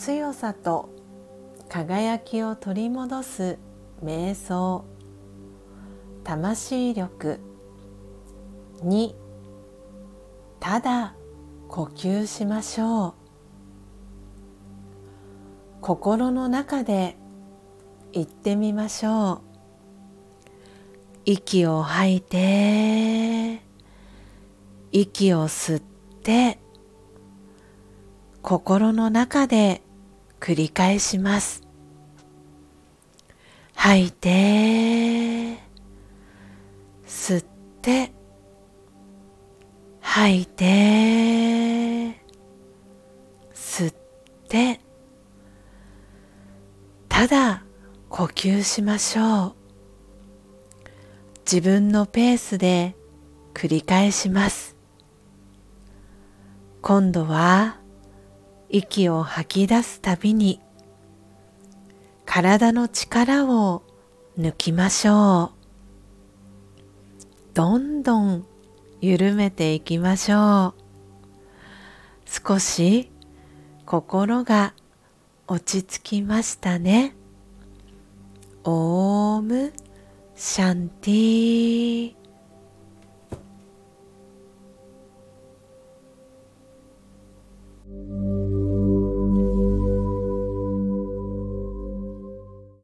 強さと輝きを取り戻す瞑想。魂力2ただ呼吸しましょう。心の中で言ってみましょう息を吐いて息を吸って心の中で繰り返します。吐いて吸って吐いて吸ってただ呼吸しましょう。自分のペースで繰り返します。今度は息を吐き出すたびに体の力を抜きましょう。どんどん緩めていきましょう。少し心が落ち着きましたね。オームシャンティー。